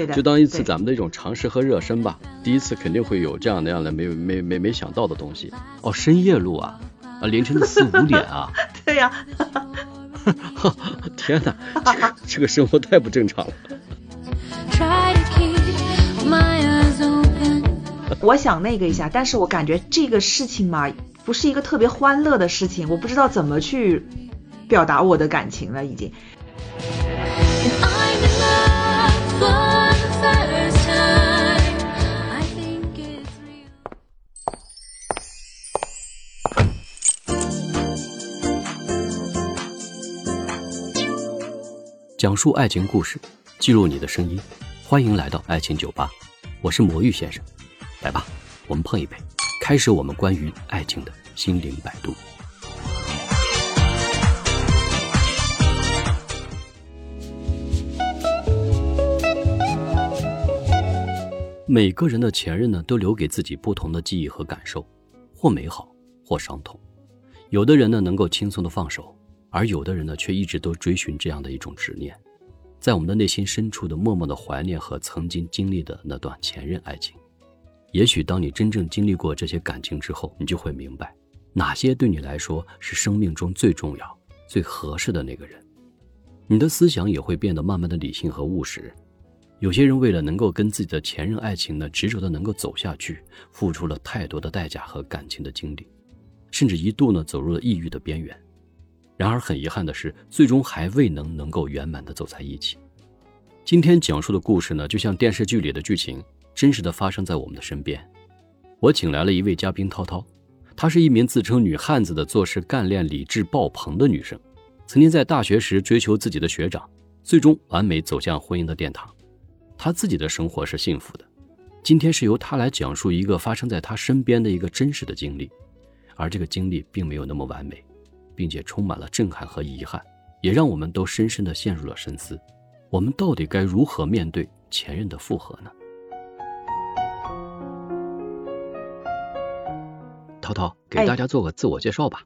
对的。就当一次咱们的一种尝试和热身吧。第一次肯定会有这样那样的没没没没想到的东西。哦，深夜录啊，啊，凌晨的四五点啊，对呀、天哪，这个 这个生活太不正常了。我想那个一下，但是我感觉这个事情嘛，不是一个特别欢乐的事情，我不知道怎么去表达我的感情了，已经。讲述爱情故事，记录你的声音，欢迎来到爱情酒吧，我是魔芋先生，来吧，我们碰一杯，开始我们关于爱情的心灵摆渡。每个人的前任呢，都留给自己不同的记忆和感受，或美好，或伤痛。有的人呢，能够轻松的放手，而有的人呢，却一直都追寻这样的一种执念，在我们的内心深处的默默的怀念和曾经经历的那段前任爱情。也许当你真正经历过这些感情之后，你就会明白，哪些对你来说是生命中最重要、最合适的那个人。你的思想也会变得慢慢的理性和务实。有些人为了能够跟自己的前任爱情呢执着的能够走下去，付出了太多的代价和感情的经历，甚至一度呢走入了抑郁的边缘。然而很遗憾的是，最终还未能能够圆满的走在一起。今天讲述的故事呢，就像电视剧里的剧情，真实的发生在我们的身边。我请来了一位嘉宾涛涛，她是一名自称女汉子的做事干练、理智爆棚的女生，曾经在大学时追求自己的学长，最终完美走向婚姻的殿堂。她自己的生活是幸福的。今天是由她来讲述一个发生在她身边的一个真实的经历，而这个经历并没有那么完美。并且充满了震撼和遗憾，也让我们都深深的陷入了深思。我们到底该如何面对前任的复合呢？涛涛，给哎大家做个自我介绍吧。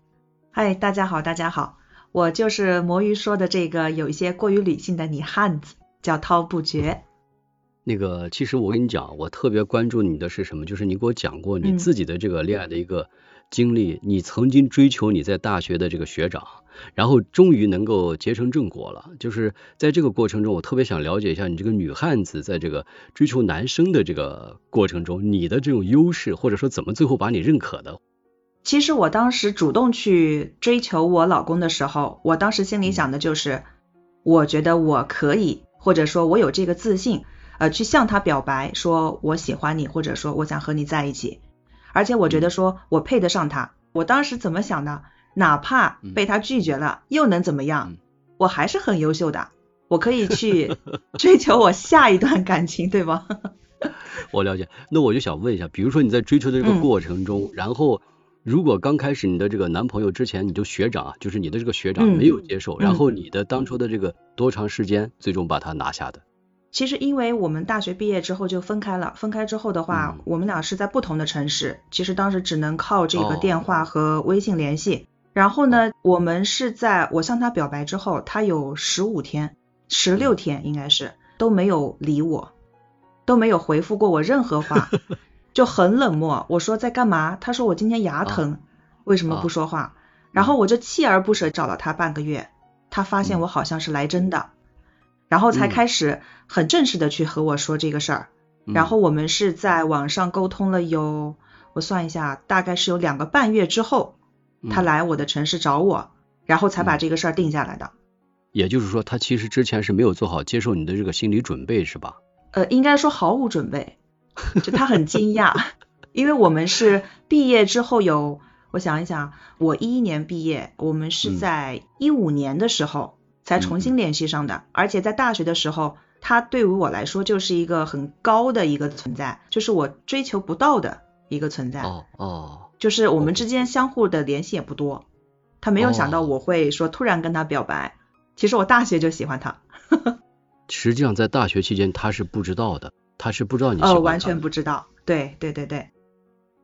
嗨，大家好，大家好，我就是魔芋说的这个有一些过于理性的女汉子，叫涛不绝。那个，其实我跟你讲，我特别关注你的是什么？就是你给我讲过你嗯自己的这个恋爱的一个经历，你曾经追求你在大学的这个学长，然后终于能够结成正果了。就是在这个过程中，我特别想了解一下你这个女汉子在这个追求男生的这个过程中，你的这种优势，或者说怎么最后把你认可的？其实我当时主动去追求我老公的时候，我当时心里想的就是，我觉得我可以，或者说我有这个自信，呃，去向他表白，说我喜欢你，或者说我想和你在一起，而且我觉得说我配得上他。我当时怎么想的？哪怕被他拒绝了，又能怎么样嗯？我还是很优秀的，我可以去 追求我下一段感情，对吧？我了解，那我就想问一下，比如说你在追求的这个嗯过程中，然后如果刚开始你的这个男朋友之前，你就学长啊，就是你的这个学长嗯没有接受，然嗯后你的当初的这个多长时间，最终把他拿下的？其实因为我们大学毕业之后就分开了，分开之后的话，嗯我们俩是在不同的城市，其实当时只能靠这个哦电话和微信联系。然后呢，我们是在我向他表白之后，他有十五天、十六天应该是都没有理我，都没有回复过我任何话，就很冷漠。我说在干嘛？他说我今天牙疼，为什么不说话？然后我就锲而不舍找了他半个月，他发现我好像是来真的，然后才嗯开始很正式的去和我说这个事儿。然后我们是在网上沟通了有，我算一下，大概是有两个半月之后，他嗯来我的城市找我，然后才把嗯这个事儿定下来的。也就是说，他其实之前是没有做好接受你的这个心理准备，是吧？呃，应该说毫无准备，就他很惊讶，因为我们是毕业之后有，我想一想，我一一年毕业，我们是嗯在一五年的时候才重新联系上的，而且在大学的时候，他对于我来说就是一个很高的一个存在，就是我追求不到的一个存在，哦哦，就是我们之间相互的联系也不多，他没有想到哦我会说突然跟他表白，其实我大学就喜欢他，实际上在大学期间他是不知道的，他是不知道你喜欢他。哦完全不知道，对对对对。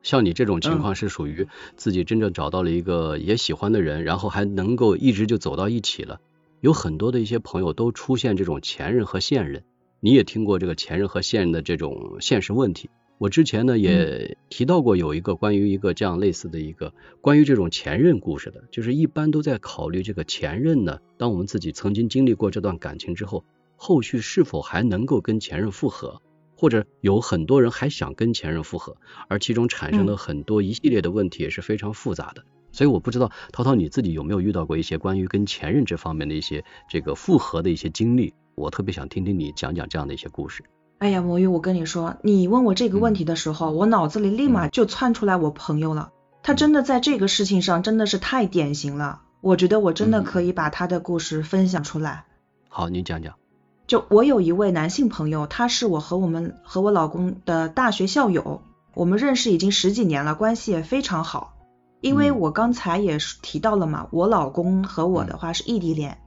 像你这种情嗯况是属于自己真正找到了一个也喜欢的人，然后还能够一直就走到一起了。有很多的一些朋友都出现这种前任和现任，你也听过这个前任和现任的这种现实问题。我之前呢也提到过有一个关于一个这样类似的一个关于这种前任故事的，就是一般都在考虑这个前任呢，当我们自己曾经经历过这段感情之后，后续是否还能够跟前任复合，或者有很多人还想跟前任复合，而其中产生的很多一系列的问题也是非常复杂的。所以我不知道涛涛你自己有没有遇到过一些关于跟前任这方面的一些这个复合的一些经历，我特别想听听你讲讲这样的一些故事。哎呀，魔芋，我跟你说，你问我这个问题的时候，我脑子里立马就窜出来我朋友了。他真的在这个事情上真的是太典型了，我觉得我真的可以把他的故事分享出来。好，你讲讲。就我有一位男性朋友，他是我和我们和我老公的大学校友，我们认识已经十几年了，关系也非常好。因为我刚才也是提到了嘛，我老公和我的话是异地恋，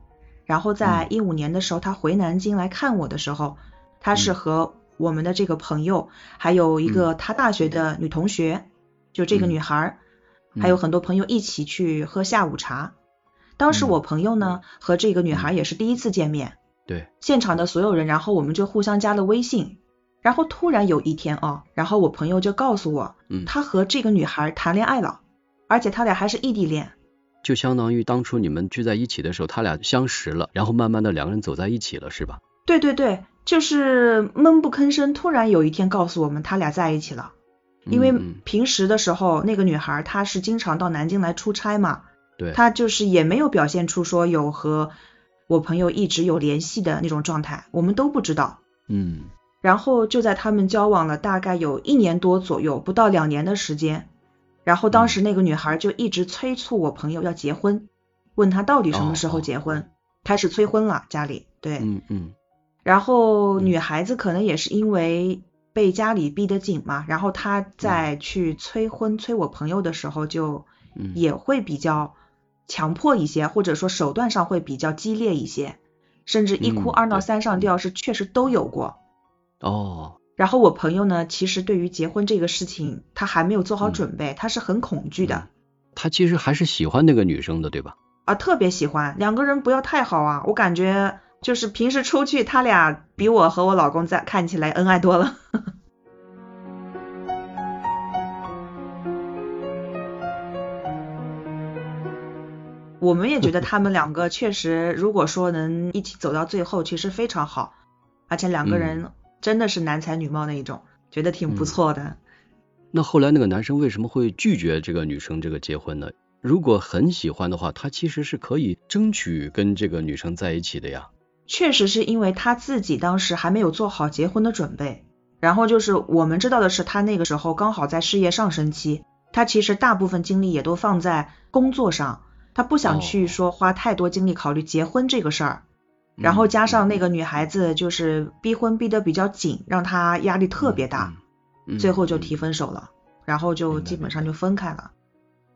然后在一五年的时候，他回南京来看我的时候。他是和我们的这个朋友，还有一个他大学的女同学，就这个女孩，还有很多朋友一起去喝下午茶。当时我朋友呢和这个女孩也是第一次见面，对，现场的所有人，然后我们就互相加了微信。然后突然有一天哦，然后我朋友就告诉我，他和这个女孩谈恋爱了，而且他俩还是异地恋。就相当于当初你们聚在一起的时候，他俩相识了，然后慢慢的两个人走在一起了，是吧？对对对。就是闷不吭声，突然有一天告诉我们他俩在一起了。因为平时的时候，那个女孩她是经常到南京来出差嘛，对，她就是也没有表现出说有和我朋友一直有联系的那种状态，我们都不知道。嗯。然后就在他们交往了大概有一年多左右，不到两年的时间，然后当时那个女孩就一直催促我朋友要结婚，问他到底什么时候结婚，开始催婚了，家里对。嗯嗯。然后女孩子可能也是因为被家里逼得紧嘛，然后她在去催婚催我朋友的时候，就也会比较强迫一些，或者说手段上会比较激烈一些，甚至一哭二闹三上吊是确实都有过。哦。然后我朋友呢，其实对于结婚这个事情，他还没有做好准备，他是很恐惧的。他其实还是喜欢那个女生的，对吧？啊，特别喜欢，两个人不要太好啊，我感觉。就是平时出去，他俩比我和我老公在看起来恩爱多了。我们也觉得他们两个确实，如果说能一起走到最后，其实非常好，而且两个人真的是男才女貌那一种，觉得挺不错的。那后来那个男生为什么会拒绝这个女生这个结婚呢？如果很喜欢的话，他其实是可以争取跟这个女生在一起的呀。确实是因为他自己当时还没有做好结婚的准备，然后就是我们知道的是他那个时候刚好在事业上升期，他其实大部分精力也都放在工作上，他不想去说花太多精力考虑结婚这个事儿，然后加上那个女孩子就是逼婚逼得比较紧，让他压力特别大，最后就提分手了，然后就基本上就分开了。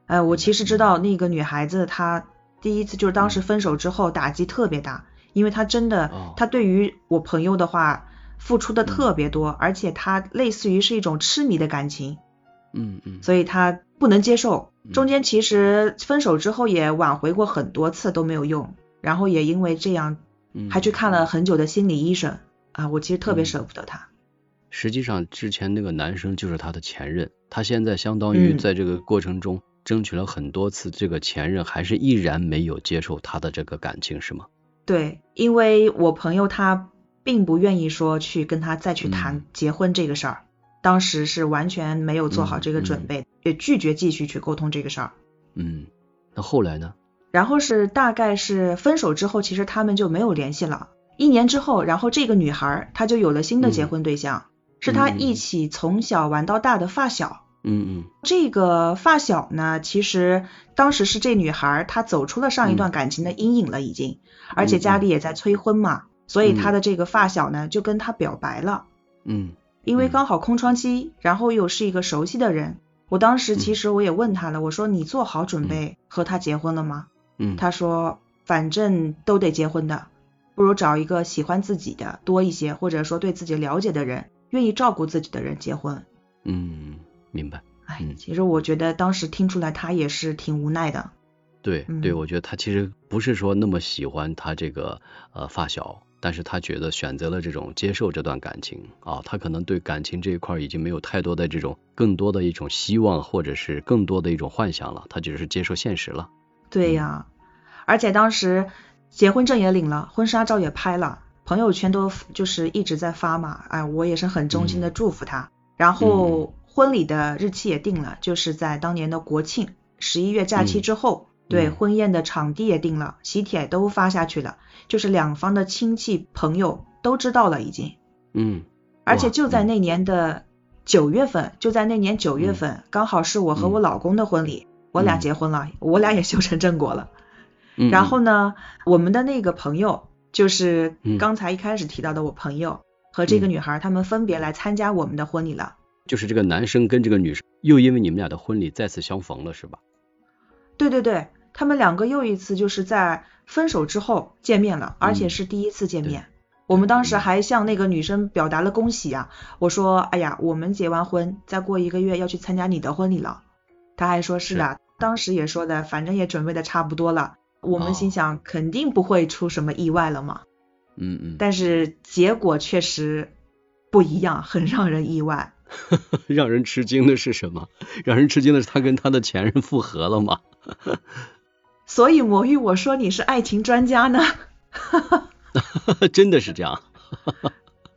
哎，我其实知道那个女孩子她第一次就是当时分手之后打击特别大。因为她真的，她对于我朋友的话付出的特别多，而且她类似于是一种痴迷的感情，嗯嗯，所以她不能接受。中间其实分手之后也挽回过很多次都没有用，然后也因为这样，还去看了很久的心理医生啊，我其实特别舍不得他。实际上之前那个男生就是他的前任，他现在相当于在这个过程中争取了很多次，这个前任还是依然没有接受他的这个感情，是吗？对，因为我朋友他并不愿意说去跟他再去谈结婚这个事儿，当时是完全没有做好这个准备，也拒绝继续去沟通这个事儿。嗯，那后来呢？然后是大概是分手之后，其实他们就没有联系了。一年之后，然后这个女孩她就有了新的结婚对象，是她一起从小玩到大的发小。嗯嗯，这个发小呢，其实当时是这女孩她走出了上一段感情的阴影了，已经，而且家里也在催婚嘛，所以她的这个发小呢就跟她表白了。嗯，因为刚好空窗期，然后又是一个熟悉的人，我当时其实我也问他了，我说你做好准备和他结婚了吗？嗯，他说反正都得结婚的，不如找一个喜欢自己的多一些，或者说对自己了解的人，愿意照顾自己的人结婚。嗯。明白，哎，其实我觉得当时听出来他也是挺无奈的。对，对，我觉得他其实不是说那么喜欢他这个呃发小，但是他觉得选择了这种接受这段感情啊，他可能对感情这一块已经没有太多的这种更多的一种希望，或者是更多的一种幻想了，他只是接受现实了。对呀，而且当时结婚证也领了，婚纱照也拍了，朋友圈都就是一直在发嘛，哎，我也是很衷心的祝福他。然后婚礼的日期也定了，就是在当年的国庆十一月假期之后。对，嗯。婚宴的场地也定了，喜帖都发下去了，就是两方的亲戚朋友都知道了已经。嗯，而且就在那年的九月份，就在那年九月份，刚好是我和我老公的婚礼，我俩嗯结婚了，我俩也修成正果了。嗯然后呢，我们的那个朋友，就是嗯刚才一开始提到的我朋友、和这个嗯女孩，他们分别来参加我们的婚礼了。就是这个男生跟这个女生又因为你们俩的婚礼再次相逢了，是吧？对对对，他们两个又一次就是在分手之后见面了，而且嗯是第一次见对面。我们当时嗯还向那个女生表达了恭喜啊，我说，哎呀，我们结完婚，再过一个月要去参加你的婚礼了。他还说是的，当时也说的，反正也准备的差不多了。我们心哦想，肯定不会出什么意外了嘛。嗯嗯，但是结果确实不一样，很让人意外。让人吃惊的是什么？让人吃惊的是他跟他的前任复合了吗？所以魔芋，我说你是爱情专家呢。真的是这样？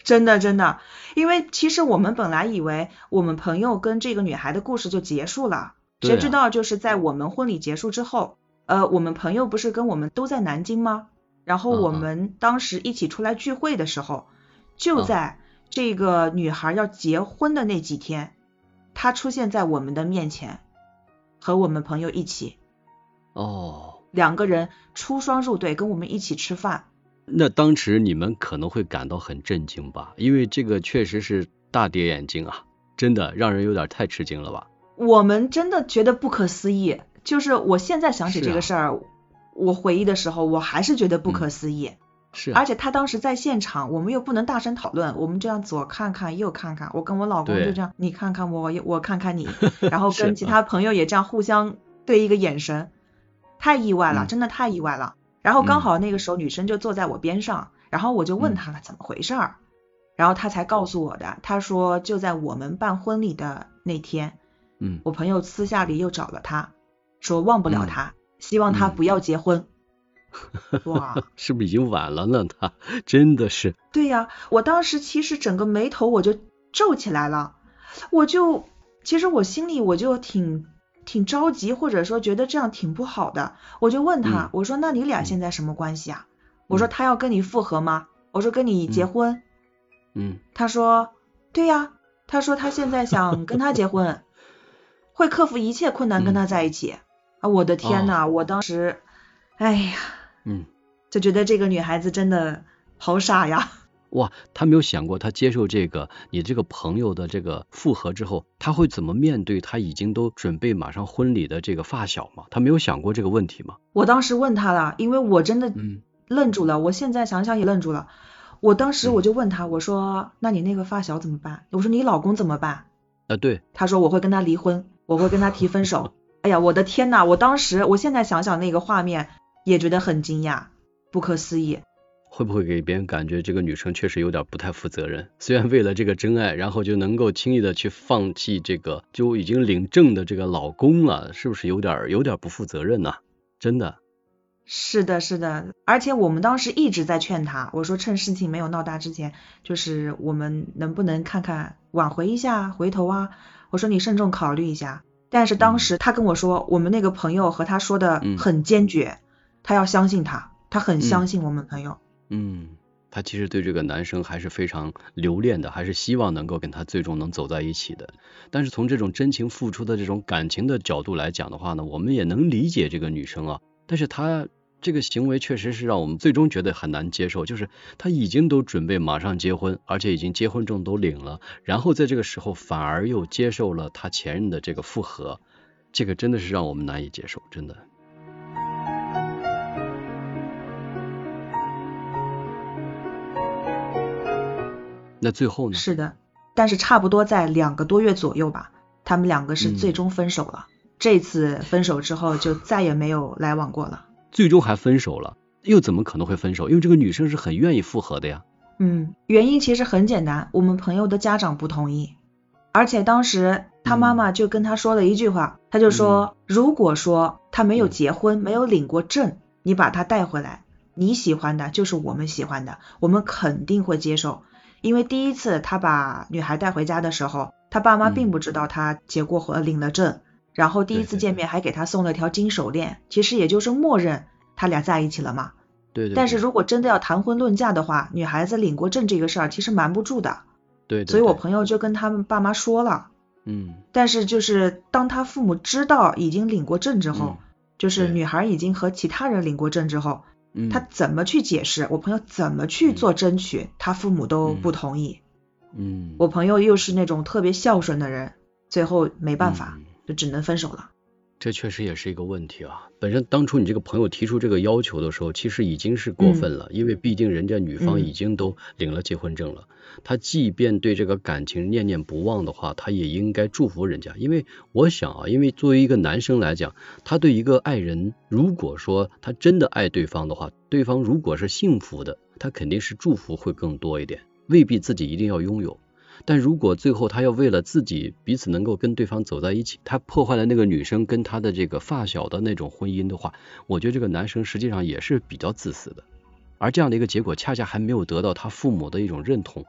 真的真的，因为其实我们本来以为我们朋友跟这个女孩的故事就结束了，谁知道就是在我们婚礼结束之后，呃，我们朋友不是跟我们都在南京吗？然后我们当时一起出来聚会的时候，就嗯在这个女孩要结婚的那几天，她出现在我们的面前，和我们朋友一起，哦，两个人出双入对，跟我们一起吃饭。那当时你们可能会感到很震惊吧？因为这个确实是大跌眼镜啊，真的让人有点太吃惊了吧？我们真的觉得不可思议，就是我现在想起这个事儿，我回忆的时候，我还是觉得不可思议。是啊。而，且他当时在现场，我们又不能大声讨论，我们这样左看看右看看，我跟我老公就这样，你看看我，我看看你，然后跟其他朋友也这样互相对一个眼神，太意外了，嗯。真的太意外了。然后嗯刚好那个时候女生就坐在我边上，然后我就问嗯。她了怎么回事儿，然后她才告诉我的，她说就在我们办婚礼的那天，嗯，我朋友私下里又找了他，说忘不了嗯他，希望他嗯不要结婚。哇，是不是已经晚了呢？他真的是，对呀、我当时其实整个眉头我就皱起来了，我就其实我心里我就挺挺着急，或者说觉得这样挺不好的，我就问他，嗯我说那你俩嗯现在什么关系啊？我说嗯他要跟你复合吗？我说跟你结嗯婚。嗯，他说对呀，他说他现在想跟他结婚，会克服一切困难跟嗯他在一起。啊，我的天呐，我当时，哎呀，嗯，就觉得这个女孩子真的好傻呀。哇，他没有想过他接受这个你这个朋友的这个复合之后，他会怎么面对他已经都准备马上婚礼的这个发小吗？他没有想过这个问题吗？我当时问他了，因为我真的嗯愣住了，我现在想想也愣住了。我当时嗯我就问他，我说那你那个发小怎么办？我说你老公怎么办？啊，对，他说我会跟他离婚，我会跟他提分手。哎呀，我的天呐！我当时，我现在想想那个画面，也觉得很惊讶，不可思议。会不会给别人感觉这个女生确实有点不太负责任？虽然为了这个真爱，然后就能够轻易的去放弃这个就已经领证的这个老公了，是不是有点有点不负责任呢、真的，是的，是的，而且我们当时一直在劝他，我说趁事情没有闹大之前，就是我们能不能看看挽回一下，回头啊，我说你慎重考虑一下。但是当时他跟我说，我们那个朋友和他说的嗯很坚决，他要相信他，他很嗯相信我们朋友。嗯，他其实对这个男生还是非常留恋的，还是希望能够跟他最终能走在一起的。但是从这种真情付出的这种感情的角度来讲的话呢，我们也能理解这个女生啊，但是她这个行为确实是让我们最终觉得很难接受，就是他已经都准备马上结婚，而且已经结婚证都领了，然后在这个时候反而又接受了他前任的这个复合，这个真的是让我们难以接受，真的。那最后呢？是的，但是差不多在两个多月左右吧，他们两个是嗯最终分手了。这次分手之后就再也没有来往过了。最终还分手了。又怎么可能会分手？因为这个女生是很愿意复合的呀。嗯，原因其实很简单，我们朋友的家长不同意，而且当时他妈妈就跟他说了一句话，他就说，如果说他没有结婚，没有领过证，你把他带回来，你喜欢的就是我们喜欢的，我们肯定会接受。因为第一次他把女孩带回家的时候，他爸妈并不知道他结过婚、领了证，然后第一次见面还给他送了条金手链，其实也就是默认他俩在一起了嘛。对对。但是如果真的要谈婚论嫁的话，女孩子领过证这个事儿其实瞒不住的。对对。所以我朋友就跟他们爸妈说了。嗯。但是就是当他父母知道已经领过证之后，就是女孩已经和其他人领过证之后。他怎么去解释？我朋友怎么去做争取？他父母都不同意。嗯，我朋友又是那种特别孝顺的人，最后没办法，就只能分手了。这确实也是一个问题啊！本身当初你这个朋友提出这个要求的时候，其实已经是过分了，因为毕竟人家女方已经都领了结婚证了。他即便对这个感情念念不忘的话，他也应该祝福人家。因为我想啊，因为作为一个男生来讲，他对一个爱人，如果说他真的爱对方的话，对方如果是幸福的，他肯定是祝福会更多一点，未必自己一定要拥有。但如果最后他要为了自己彼此能够跟对方走在一起，他破坏了那个女生跟他的这个发小的那种婚姻的话，我觉得这个男生实际上也是比较自私的。而这样的一个结果，恰恰还没有得到他父母的一种认同，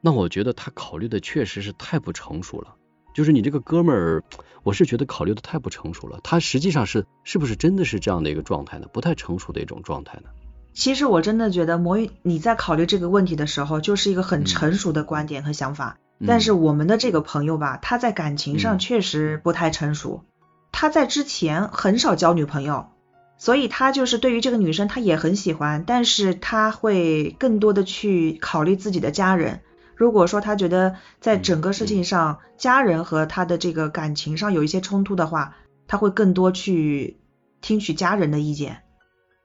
那我觉得他考虑的确实是太不成熟了。就是你这个哥们儿，我是觉得考虑的太不成熟了。他实际上是是不是真的是这样的一个状态呢？不太成熟的一种状态呢？其实我真的觉得魔芋你在考虑这个问题的时候，就是一个很成熟的观点和想法。但是我们的这个朋友吧，他在感情上确实不太成熟。他在之前很少交女朋友，所以他就是对于这个女生他也很喜欢，但是他会更多的去考虑自己的家人。如果说他觉得在整个事情上，家人和他的这个感情上有一些冲突的话，他会更多去听取家人的意见。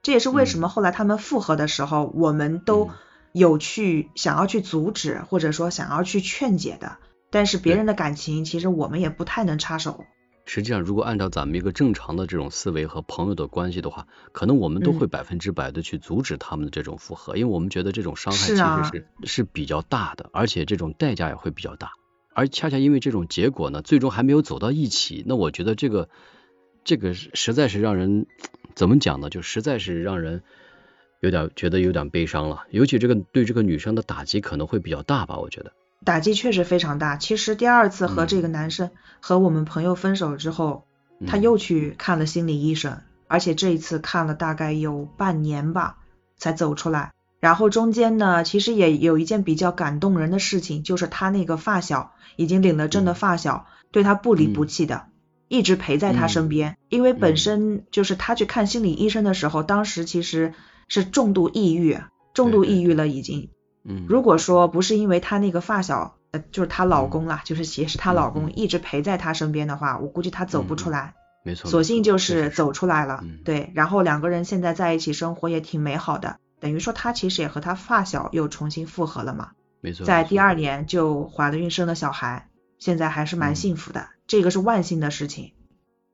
这也是为什么后来他们复合的时候，我们都有去想要去阻止，或者说想要去劝解的。但是别人的感情，其实我们也不太能插手。实际上，如果按照咱们一个正常的这种思维和朋友的关系的话，可能我们都会百分之百的去阻止他们的这种复合，因为我们觉得这种伤害其实是是比较大的，而且这种代价也会比较大。而恰恰因为这种结果呢，最终还没有走到一起，那我觉得这个这个实在是让人。怎么讲呢？就实在是让人有点觉得有点悲伤了，尤其这个对这个女生的打击可能会比较大吧？我觉得打击确实非常大。其实第二次和这个男生和我们朋友分手之后，他又去看了心理医生，而且这一次看了大概有半年吧才走出来。然后中间呢，其实也有一件比较感动人的事情，就是他那个发小已经领了证的发小对他不离不弃的。一直陪在他身边，因为本身就是他去看心理医生的时候，当时其实是重度抑郁，重度抑郁了已经。嗯，如果说不是因为他那个发小，呃，就是她老公啦，就是也是她老公一直陪在她身边的话，我估计她走不出来。没错。索性就是走出来了，对。然后两个人现在在一起生活也挺美好的，等于说她其实也和她发小又重新复合了嘛。没错。在第二年就怀了孕生了小孩，现在还是蛮幸福的。这个是万幸的事情，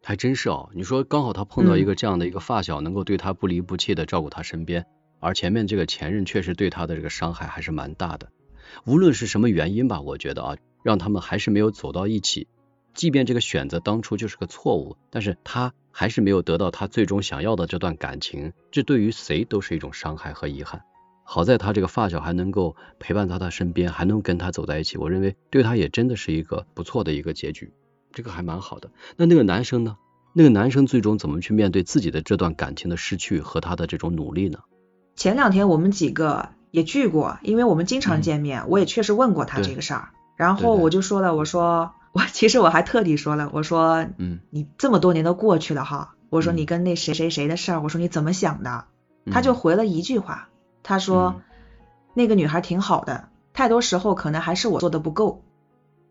还真是哦。你说刚好他碰到一个这样的一个发小，能够对他不离不弃的照顾他身边，而前面这个前任确实对他的这个伤害还是蛮大的。无论是什么原因吧，我觉得啊，让他们还是没有走到一起。即便这个选择当初就是个错误，但是他还是没有得到他最终想要的这段感情，这对于谁都是一种伤害和遗憾。好在他这个发小还能够陪伴在他身边，还能跟他走在一起，我认为对他也真的是一个不错的一个结局。这个还蛮好的。那那个男生呢？那个男生最终怎么去面对自己的这段感情的失去和他的这种努力呢？前两天我们几个也聚过，因为我们经常见面，我也确实问过他这个事儿。然后我就说了，我说我其实我还特地说了，我说嗯，你这么多年都过去了哈，我说你跟那谁谁谁的事儿，我说你怎么想的？他就回了一句话，他说那个女孩挺好的，太多时候可能还是我做的不够。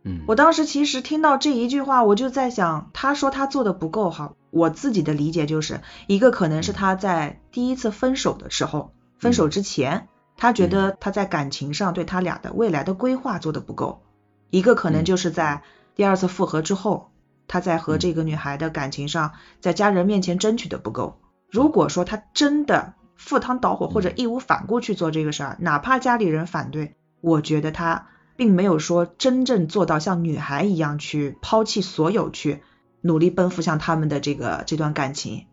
嗯，我当时其实听到这一句话，我就在想，他说他做的不够好，我自己的理解就是一个可能是他在第一次分手的时候，分手之前，他觉得他在感情上对他俩的未来的规划做的不够，一个可能就是在第二次复合之后，他在和这个女孩的感情上，在家人面前争取的不够。如果说他真的赴汤蹈火或者嗯。义无反顾去做这个事儿，哪怕家里人反对，我觉得他并没有说真正做到像女孩一样去抛弃所有去努力奔赴向他们的这个这段感情。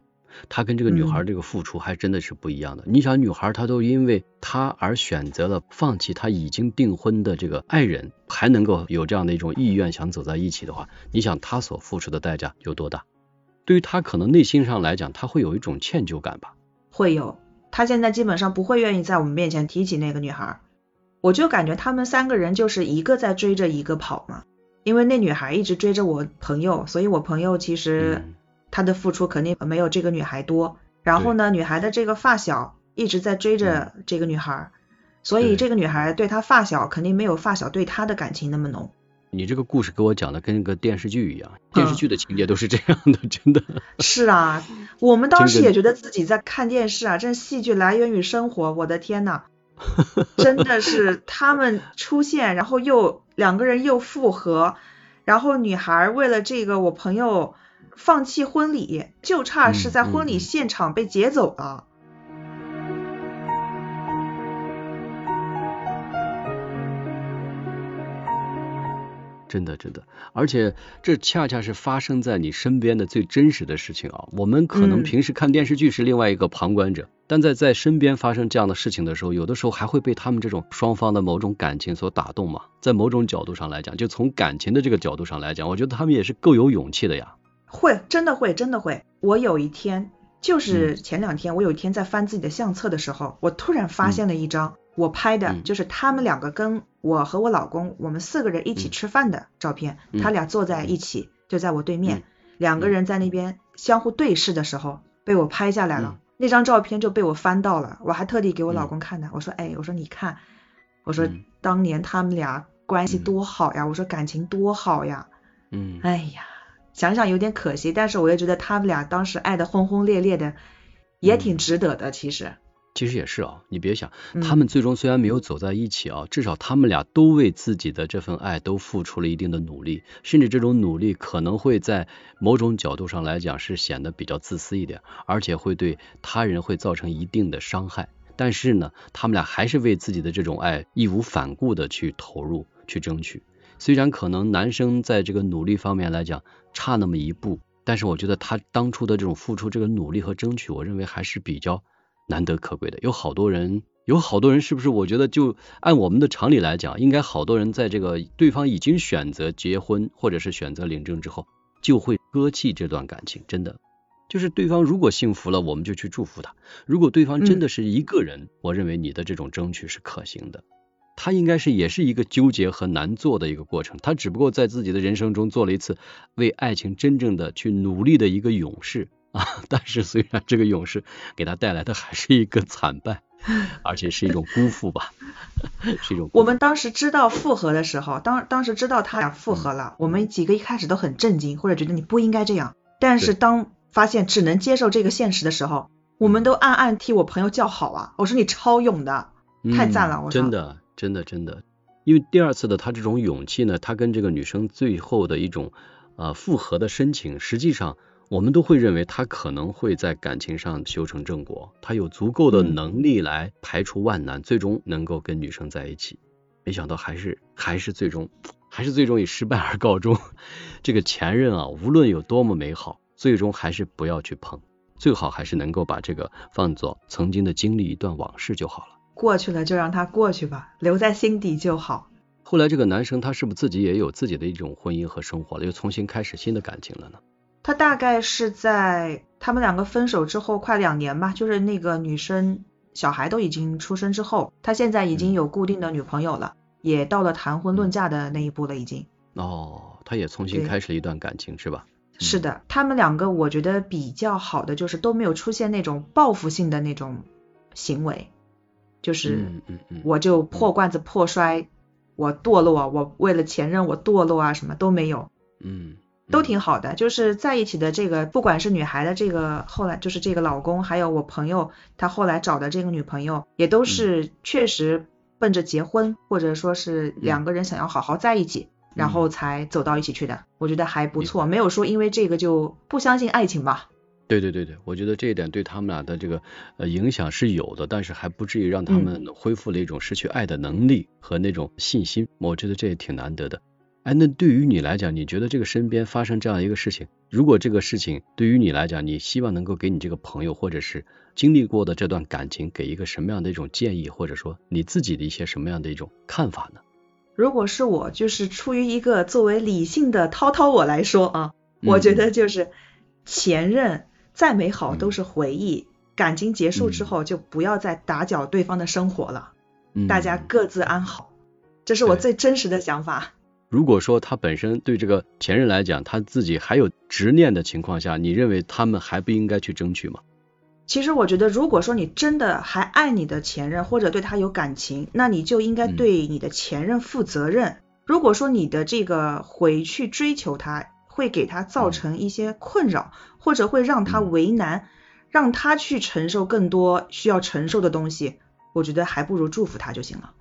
他跟这个女孩嗯这个付出还真的是不一样的。你想，女孩她都因为他而选择了放弃她已经订婚的这个爱人，还能够有这样的一种意愿想走在一起的话，你想她所付出的代价有多大？对于她可能内心上来讲，她会有一种歉疚感吧。会有，他现在基本上不会愿意在我们面前提起那个女孩儿，我就感觉他们三个人就是一个在追着一个跑嘛，因为那女孩一直追着我朋友，所以我朋友其实嗯。他的付出肯定没有这个女孩多。然后呢，女孩的这个发小一直在追着这个女孩，所以这个女孩对她发小肯定没有发小对她的感情那么浓。你这个故事给我讲的跟个电视剧一样，嗯电视剧的情节都是这样的，真的。是啊，我们当时也觉得自己在看电视啊，这戏剧来源于生活，我的天呐，真的是他们出现，然后又两个人又复合，然后女孩为了这个我朋友放弃婚礼，就差是在婚礼现场被劫走了。真的，真的，而且这恰恰是发生在你身边的最真实的事情啊！我们可能嗯平时看电视剧是另外一个旁观者，但在在身边发生这样的事情的时候，有的时候还会被他们这种双方的某种感情所打动嘛。在某种角度上来讲，就从感情的这个角度上来讲，我觉得他们也是够有勇气的呀。会，真的会，真的会。我有一天，就是嗯前两天，我有一天在翻自己的相册的时候，我突然发嗯现了一张我拍的，嗯就是他们两个跟我和我老公，我们四个人一起嗯。吃饭的照片，嗯。他俩坐在一起，就在我对面，嗯。两个人在那边相互对视的时候，被我拍下来了。嗯。那张照片就被我翻到了，我还特地给我老嗯。公看的，我说，哎，我说你看，我说嗯当年他们俩关系嗯多好呀，我说感情多好呀。嗯，哎呀，想想有点可惜，但是我也觉得他们俩当时爱的轰轰烈烈的，也挺嗯。值得的。其实，其实也是啊，你别想，嗯他们最终虽然没有走在一起啊，至少他们俩都为自己的这份爱都付出了一定的努力，甚至这种努力可能会在某种角度上来讲是显得比较自私一点，而且会对他人会造成一定的伤害。但是呢，他们俩还是为自己的这种爱义无反顾的去投入、去争取。虽然可能男生在这个努力方面来讲差那么一步，但是我觉得他当初的这种付出、这个努力和争取，我认为还是比较难得可贵的。有好多人，有好多人是不是？我觉得就按我们的常理来讲，应该好多人在这个对方已经选择结婚或者是选择领证之后，就会搁弃这段感情。真的，就是对方如果幸福了，我们就去祝福他；如果对方真的是一个人，我认为你的这种争取是可行的。他应该是也是一个纠结和难做的一个过程，他只不过在自己的人生中做了一次为爱情真正的去努力的一个勇士 啊，但是虽然这个勇士给他带来的还是一个惨败，而且是一种辜负吧，是一种我们当时知道复合的时候，当当时知道他俩复合嗯。了，我们几个一开始都很震惊，或者觉得你不应该这样。但是当发现只能接受这个现实的时候，我们都暗暗替我朋友叫好啊！我说你超勇的，太赞了嗯我说。真的，真的，真的，因为第二次的他这种勇气呢，他跟这个女生最后的一种呃复合的申请，实际上我们都会认为他可能会在感情上修成正果，他有足够的嗯能力来排除万难，最终能够跟女生在一起。没想到还是还是最终还是最终以失败而告终。这个前任啊，无论有多么美好，最终还是不要去碰，最好还是能够把这个放作曾经的经历一段往事就好了。过去了就让它过去吧，留在心底就好。后来这个男生他是不是自己也有自己的一种婚姻和生活了，又重新开始新的感情了呢？他大概是在他们两个分手之后快两年吧，就是那个女生小孩都已经出生之后，他现在已经有固定的女朋友了，也到了谈婚论嫁的那一步了，已经。哦，他也重新开始了一段感情是吧？是的，他们两个我觉得比较好的就是都没有出现那种报复性的那种行为，就是我就破罐子破摔，我堕落，我为了前任我堕落啊，什么都没有。嗯都挺好的，就是在一起的这个，不管是女孩的这个后来就是这个老公，还有我朋友他后来找的这个女朋友，也都是确实奔着结婚，或者说是两个人想要好好在一起，然后才走到一起去的。我觉得还不错，没有说因为这个就不相信爱情吧。对对对对，我觉得这一点对他们俩的这个呃影响是有的，但是还不至于让他们恢复了一种失去爱的能力和那种信心。我觉得这也挺难得的。哎，那对于你来讲，你觉得这个身边发生这样一个事情，如果这个事情对于你来讲，你希望能够给你这个朋友或者是经历过的这段感情，给一个什么样的一种建议，或者说你自己的一些什么样的一种看法呢？如果是我，就是出于一个作为理性的涛涛我来说啊，我觉得就是前任再美好都是回忆，感情结束之后就不要再打搅对方的生活了，嗯大家各自安好，这是我最真实的想法。如果说他本身对这个前任来讲，他自己还有执念的情况下，你认为他们还不应该去争取吗？其实我觉得，如果说你真的还爱你的前任，或者对他有感情，那你就应该嗯对你的前任负责任。如果说你的这个回去追求他，会给他造成一些困扰，或者会让他嗯为难，让他去承受更多需要承受的东西，我觉得还不如祝福他就行了。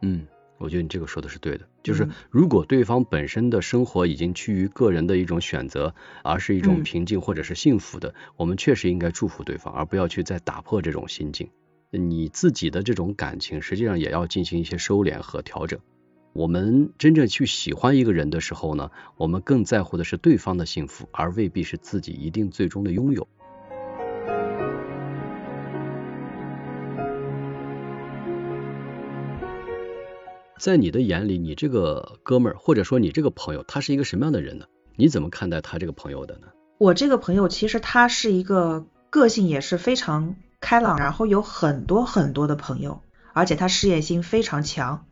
嗯，我觉得你这个说的是对的，就是嗯如果对方本身的生活已经趋于个人的一种选择，而是一种嗯平静或者是幸福的，我们确实应该祝福对方，而不要去再打破这种心境。你自己的这种感情，实际上也要进行一些收敛和调整。我们真正去喜欢一个人的时候呢，我们更在乎的是对方的幸福，而未必是自己一定最终的拥有。在你的眼里，你这个哥们儿或者说你这个朋友，他是一个什么样的人呢？你怎么看待他这个朋友的呢？我这个朋友其实他是一个个性也是非常开朗，然后有很多很多的朋友，而且他事业心非常强。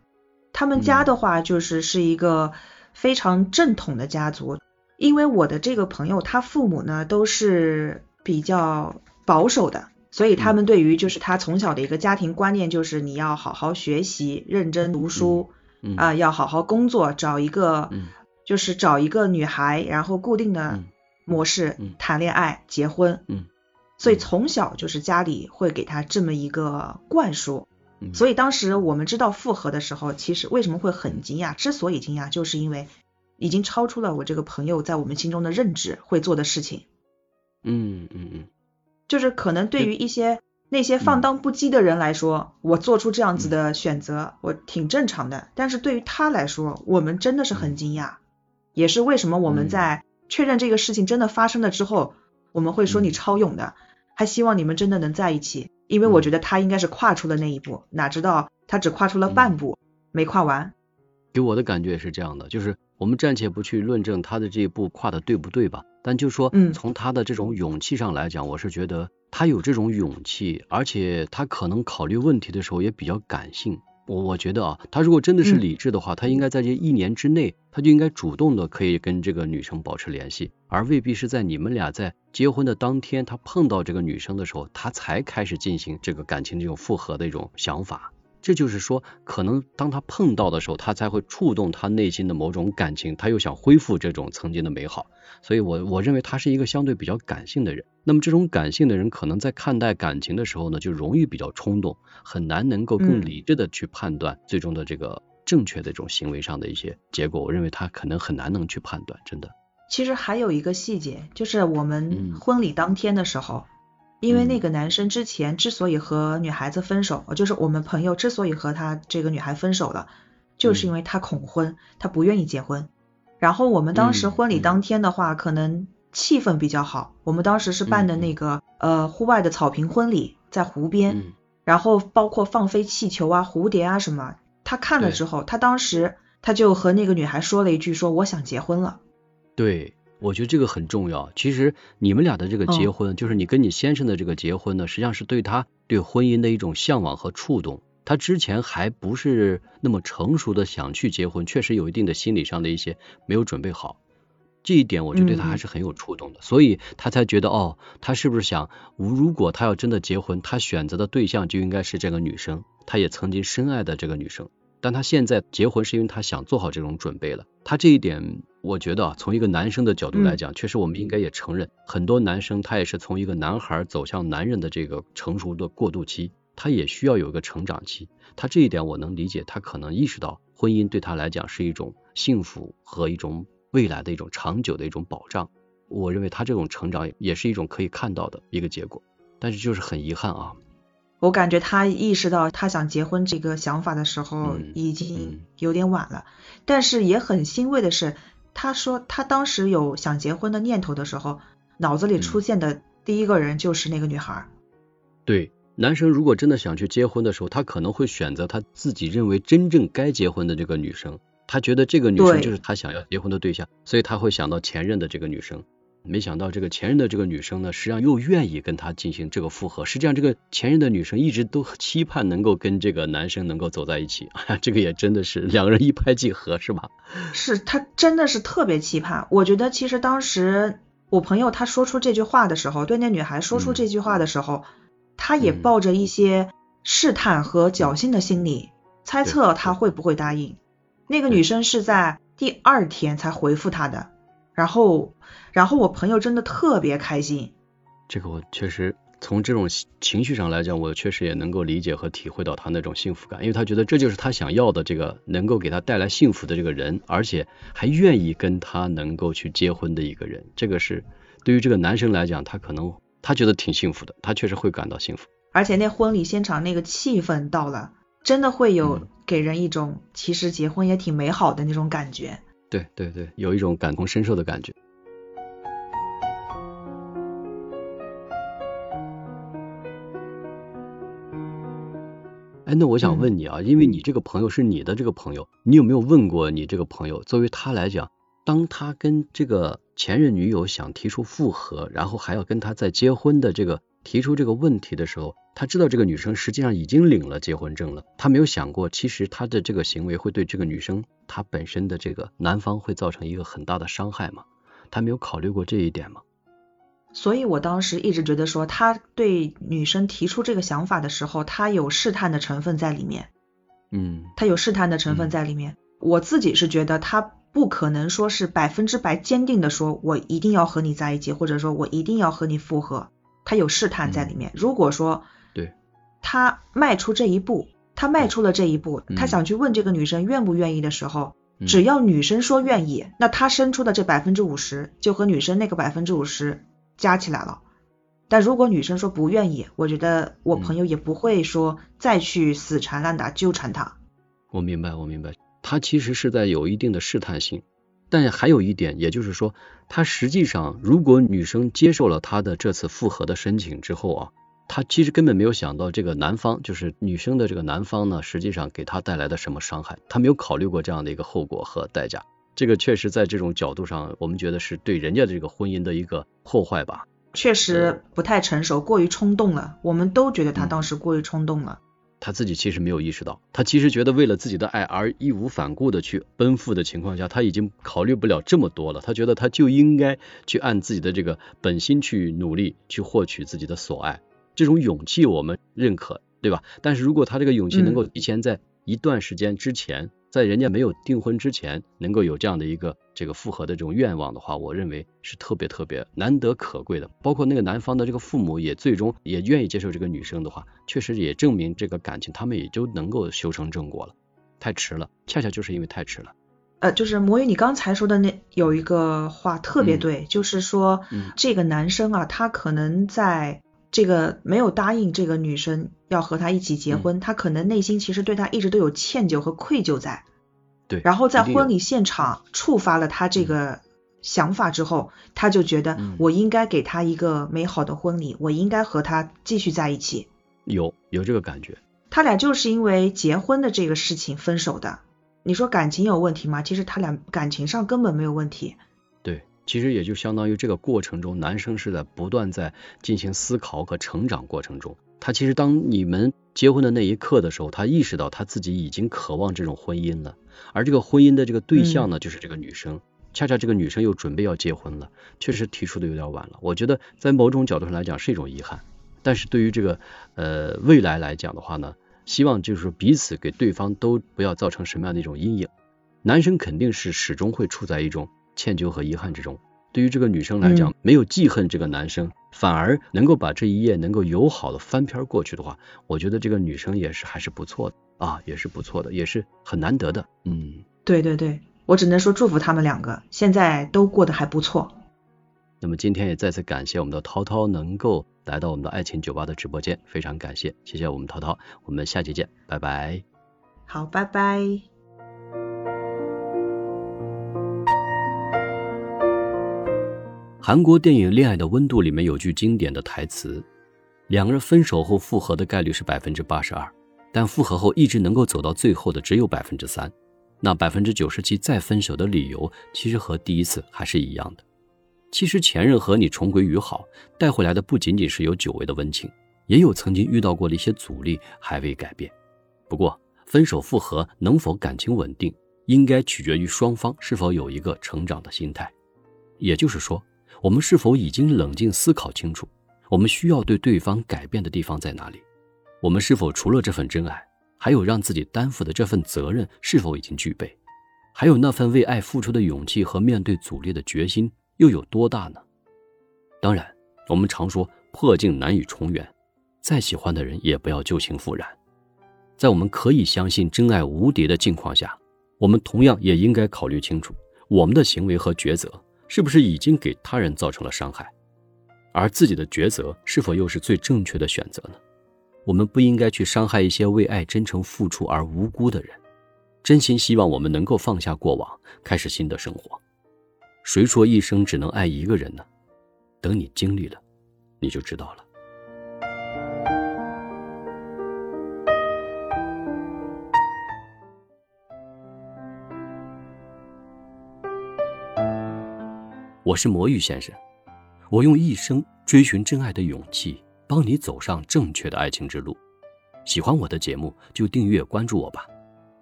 他们家的话就是是一个非常正统的家族，因为我的这个朋友他父母呢都是比较保守的，所以他们对于就是他从小的一个家庭观念就是你要好好学习，认真读书嗯啊、要好好工作，找一个嗯就是找一个女孩，然后固定的嗯模式嗯谈恋爱、结婚，嗯所以从小就是家里会给他这么一个灌输。嗯，所以当时我们知道复合的时候，其实为什么会很惊讶？之所以惊讶，就是因为已经超出了我这个朋友在我们心中的认知会做的事情。嗯嗯嗯就是可能对于一些那些放荡不羁的人来说，我做出这样子的选择，我挺正常的。但是对于他来说，我们真的是很惊讶，也是为什么我们在确认这个事情真的发生了之后，我们会说你超勇的，还希望你们真的能在一起。因为我觉得他应该是跨出了那一步，哪知道他只跨出了半步，没跨完。给我的感觉也是这样的，就是我们暂且不去论证他的这一步跨的对不对吧，但就说嗯从他的这种勇气上来讲，我是觉得他有这种勇气，而且他可能考虑问题的时候也比较感性。我我觉得啊，他如果真的是嗯理智的话，他应该在这一年之内，他就应该主动的可以跟这个女生保持联系，而未必是在你们俩在结婚的当天，他碰到这个女生的时候，他才开始进行这个感情这种复合的一种想法。这就是说，可能当他碰到的时候，他才会触动他内心的某种感情，他又想恢复这种曾经的美好。所以我我认为他是一个相对比较感性的人。那么这种感性的人，可能在看待感情的时候呢，就容易比较冲动，很难能够更嗯理智的去判断最终的这个正确的这种行为上的一些结果。我认为他可能很难能去判断，真的。其实还有一个细节，就是我们嗯婚礼当天的时候，因为嗯那个男生之前之所以和女孩子分手，就是我们朋友之所以和他这个女孩分手了，就是嗯因为他恐婚，他不愿意结婚。然后我们当时婚礼当天的话，可能气氛比较好，我们当时是办的那个、呃户外的草坪婚礼，在湖边，嗯然后包括放飞气球啊、蝴蝶啊什么。他看了之后，他当时他就和那个女孩说了一句说我想结婚了。对，我觉得这个很重要。其实你们俩的这个结嗯婚，就是你跟你先生的这个结婚呢，实际上是对他对婚姻的一种向往和触动。他之前还不是那么成熟的想去结婚，确实有一定的心理上的一些没有准备好。这一点我觉得对他还是很有触动的，所以他才觉得哦，他是不是想，如果他要真的结婚，他选择的对象就应该是这个女生，他也曾经深爱的这个女生。但他现在结婚是因为他想做好这种准备了。他这一点，我觉得啊，从一个男生的角度来讲，确实我们应该也承认，很多男生他也是从一个男孩走向男人的这个成熟的过渡期，他也需要有一个成长期。他这一点我能理解，他可能意识到婚姻对他来讲是一种幸福和一种未来的一种长久的一种保障。我认为他这种成长也是一种可以看到的一个结果，但是就是很遗憾啊。我感觉他意识到他想结婚这个想法的时候嗯已嗯。经有点晚了，但是也很欣慰的是，他说他当时有想结婚的念头的时候，脑子里嗯。出现的第一个人就是那个女孩儿。对，男生如果真的想去结婚的时候，他可能会选择他自己认为真正该结婚的这个女生，他觉得这个女生就是他想要结婚的对象，所以他会想到前任的这个女生。没想到这个前任的这个女生呢，实际上又愿意跟他进行这个复合。实际上，这个前任的女生一直都期盼能够跟这个男生能够走在一起。哎呀，这个也真的是两个人一拍即合，是吧？是他真的是特别期盼。我觉得其实当时我朋友他说出这句话的时候，对那女孩说出嗯这句话的时候，他也嗯抱着一些试探和侥幸的心理，猜测他会不会答应。那个女生是在第二天才回复他的，然后然后我朋友真的特别开心。这个我确实从这种情绪上来讲，我确实也能够理解和体会到他那种幸福感，因为他觉得这就是他想要的这个能够给他带来幸福的这个人，而且还愿意跟他能够去结婚的一个人。这个是对于这个男生来讲，他可能他觉得挺幸福的，他确实会感到幸福。而且那婚礼现场那个气氛到了，真的会有嗯给人一种其实结婚也挺美好的那种感觉。对对对，有一种感同身受的感觉。哎，那我想问你啊，因为你这个朋友是你的这个朋友，你有没有问过你这个朋友，作为他来讲，当他跟这个前任女友想提出复合，然后还要跟他再结婚的这个提出这个问题的时候，他知道这个女生实际上已经领了结婚证了，他没有想过，其实他的这个行为会对这个女生她本身的这个男方会造成一个很大的伤害吗？他没有考虑过这一点吗？所以我当时一直觉得说，他对女生提出这个想法的时候，他有试探的成分在里面，嗯他有试探的成分嗯在里面。我自己是觉得他不可能说是百分之百坚定的说，我一定要和你在一起，或者说我一定要和你复合，他有试探在里面。如果说对他迈出这一步，他迈出了这一步，嗯他想去问这个女生愿不愿意的时候，嗯只要女生说愿意，那他伸出的这百分之五十就和女生那个百分之五十加起来了。但如果女生说不愿意，我觉得我嗯朋友也不会说再去死缠烂打纠缠他。我明白，我明白，他其实是在有一定的试探性，但还有一点，也就是说，他实际上如果女生接受了他的这次复合的申请之后啊，他其实根本没有想到这个男方，就是女生的这个男方呢，实际上给他带来的什么伤害，他没有考虑过这样的一个后果和代价。这个确实在这种角度上，我们觉得是对人家的这个婚姻的一个破坏吧。确实不太成熟，过于冲动了。我们都觉得他当时过于冲动了。他自己其实没有意识到，他其实觉得为了自己的爱而义无反顾的去奔赴的情况下，他已经考虑不了这么多了。他觉得他就应该去按自己的这个本心去努力，去获取自己的所爱。这种勇气我们认可，对吧？但是如果他这个勇气能够提前在一段时间之前，在人家没有订婚之前，能够有这样的一个这个复合的这种愿望的话，我认为是特别特别难得可贵的。包括那个男方的这个父母也最终也愿意接受这个女生的话，确实也证明这个感情他们也就能够修成正果了。太迟了，恰恰就是因为太迟了。呃，就是魔芋，你刚才说的那有一个话特别嗯对，就是说、嗯这个男生啊，他可能在这个没有答应这个女生要和他一起结嗯婚，他可能内心其实对他一直都有歉疚和愧疚在。对，然后在婚礼现场触发了他这个想法之后，他就觉得嗯我应该给他一个美好的婚礼，我应该和他继续在一起。有有这个感觉，他俩就是因为结婚的这个事情分手的。你说感情有问题吗？其实他俩感情上根本没有问题。对，其实也就相当于这个过程中，男生是在不断在进行思考和成长过程中。他其实当你们结婚的那一刻的时候，他意识到他自己已经渴望这种婚姻了，而这个婚姻的这个对象呢，就是这个女生。恰恰这个女生又准备要结婚了，确实提出的有点晚了。我觉得在某种角度上来讲是一种遗憾，但是对于这个呃未来来讲的话呢，希望就是说彼此给对方都不要造成什么样的一种阴影。男生肯定是始终会处在一种歉疚和遗憾之中。对于这个女生来讲，嗯没有记恨这个男生，反而能够把这一页能够友好的翻篇过去的话，我觉得这个女生也是还是不错的啊，也是不错的，也是很难得的。嗯，对对对，我只能说祝福他们两个，现在都过得还不错。那么今天也再次感谢我们的涛涛能够来到我们的爱情酒吧的直播间，非常感谢，谢谢我们涛涛，我们下期见，拜拜。好，拜拜。韩国电影《恋爱的温度》里面有句经典的台词：两个人分手后复合的概率是百分之八十二，但复合后一直能够走到最后的只有百分之三。那百分之九十七再分手的理由，其实和第一次还是一样的。其实前任和你重归于好，带回来的不仅仅是有久违的温情，也有曾经遇到过的一些阻力还未改变。不过，分手复合能否感情稳定，应该取决于双方是否有一个成长的心态。也就是说，我们是否已经冷静思考清楚，我们需要对对方改变的地方在哪里？我们是否除了这份真爱，还有让自己担负的这份责任是否已经具备？还有那份为爱付出的勇气和面对阻力的决心又有多大呢？当然，我们常说破镜难以重圆，再喜欢的人也不要旧情复燃。在我们可以相信真爱无敌的境况下，我们同样也应该考虑清楚我们的行为和抉择。是不是已经给他人造成了伤害，而自己的抉择是否又是最正确的选择呢？我们不应该去伤害一些为爱真诚付出而无辜的人。真心希望我们能够放下过往，开始新的生活。谁说一生只能爱一个人呢？等你经历了，你就知道了。我是魔芋先生，我用一生追寻真爱的勇气，帮你走上正确的爱情之路。喜欢我的节目就订阅关注我吧。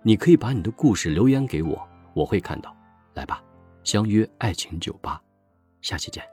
你可以把你的故事留言给我，我会看到。来吧，相约爱情酒吧，下期见。